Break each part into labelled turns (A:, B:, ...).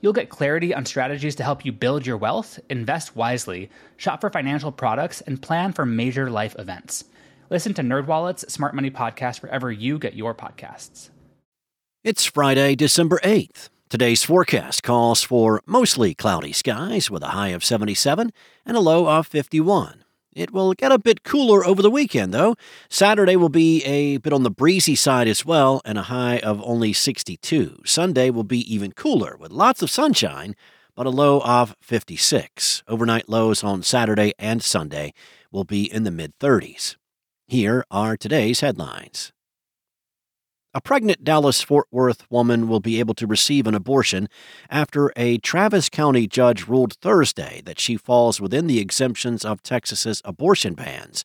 A: You'll get clarity on strategies to help you build your wealth, invest wisely, shop for financial products, and plan for major life events. Listen to NerdWallet's Smart Money Podcast wherever you get your podcasts.
B: It's Friday, December 8th. Today's forecast calls for mostly cloudy skies with a high of 77 and a low of 51. It will get a bit cooler over the weekend, though. Saturday will be a bit on the breezy side as well, and a high of only 62. Sunday will be even cooler with lots of sunshine, but a low of 56. Overnight lows on Saturday and Sunday will be in the mid 30s. Here are today's headlines. A pregnant Dallas Fort Worth woman will be able to receive an abortion after a Travis County judge ruled Thursday that she falls within the exemptions of Texas's abortion bans.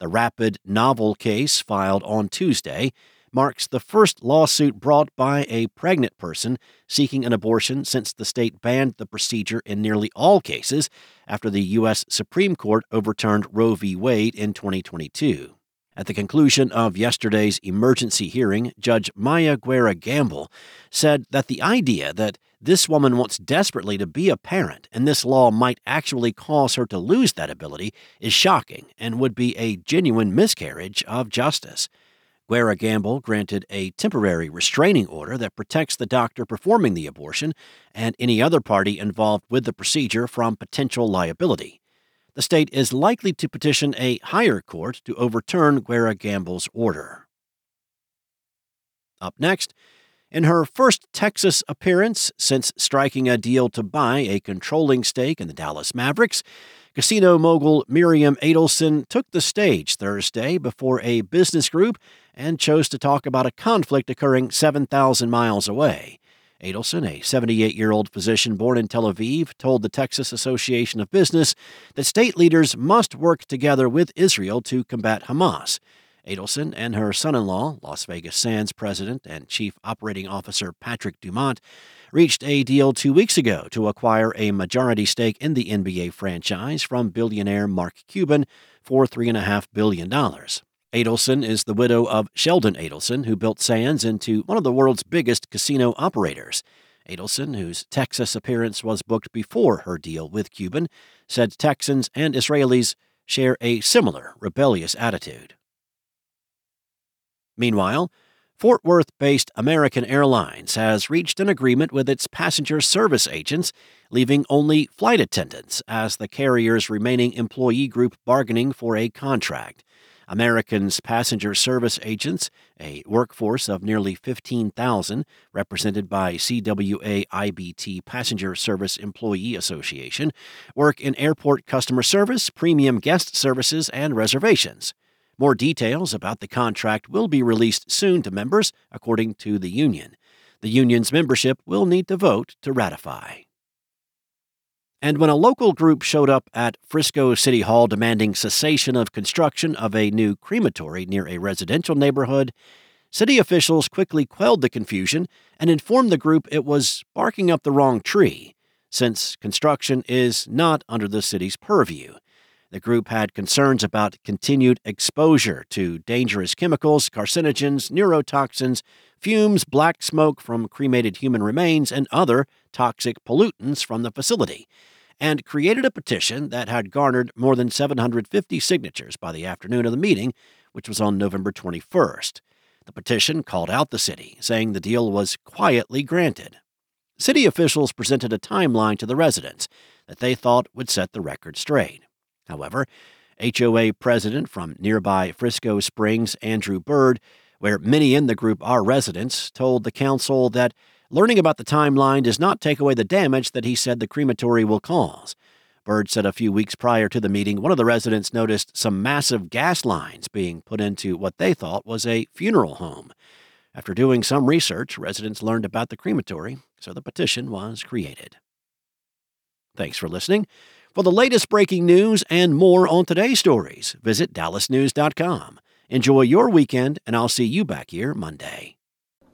B: The rapid novel case filed on Tuesday marks the first lawsuit brought by a pregnant person seeking an abortion since the state banned the procedure in nearly all cases after the U.S. Supreme Court overturned Roe v. Wade in 2022. At the conclusion of yesterday's emergency hearing, Judge Maya Guerra Gamble said that the idea that this woman wants desperately to be a parent and this law might actually cause her to lose that ability is shocking and would be a genuine miscarriage of justice. Guerra Gamble granted a temporary restraining order that protects the doctor performing the abortion and any other party involved with the procedure from potential liability the state is likely to petition a higher court to overturn Guerra Gamble's order. Up next, in her first Texas appearance since striking a deal to buy a controlling stake in the Dallas Mavericks, casino mogul Miriam Adelson took the stage Thursday before a business group and chose to talk about a conflict occurring 7,000 miles away. Adelson, a 78 year old physician born in Tel Aviv, told the Texas Association of Business that state leaders must work together with Israel to combat Hamas. Adelson and her son in law, Las Vegas Sands president and chief operating officer Patrick Dumont, reached a deal two weeks ago to acquire a majority stake in the NBA franchise from billionaire Mark Cuban for $3.5 billion. Adelson is the widow of Sheldon Adelson, who built Sands into one of the world's biggest casino operators. Adelson, whose Texas appearance was booked before her deal with Cuban, said Texans and Israelis share a similar rebellious attitude. Meanwhile, Fort Worth based American Airlines has reached an agreement with its passenger service agents, leaving only flight attendants as the carrier's remaining employee group bargaining for a contract. Americans Passenger Service Agents, a workforce of nearly 15,000, represented by CWA IBT Passenger Service Employee Association, work in airport customer service, premium guest services, and reservations. More details about the contract will be released soon to members, according to the union. The union's membership will need to vote to ratify. And when a local group showed up at Frisco City Hall demanding cessation of construction of a new crematory near a residential neighborhood, city officials quickly quelled the confusion and informed the group it was barking up the wrong tree, since construction is not under the city's purview. The group had concerns about continued exposure to dangerous chemicals, carcinogens, neurotoxins, fumes, black smoke from cremated human remains, and other toxic pollutants from the facility, and created a petition that had garnered more than 750 signatures by the afternoon of the meeting, which was on November 21st. The petition called out the city, saying the deal was quietly granted. City officials presented a timeline to the residents that they thought would set the record straight. However, HOA president from nearby Frisco Springs, Andrew Bird, where many in the group are residents, told the council that Learning about the timeline does not take away the damage that he said the crematory will cause. Bird said a few weeks prior to the meeting, one of the residents noticed some massive gas lines being put into what they thought was a funeral home. After doing some research, residents learned about the crematory, so the petition was created. Thanks for listening. For the latest breaking news and more on today's stories, visit dallasnews.com. Enjoy your weekend, and I'll see you back here Monday.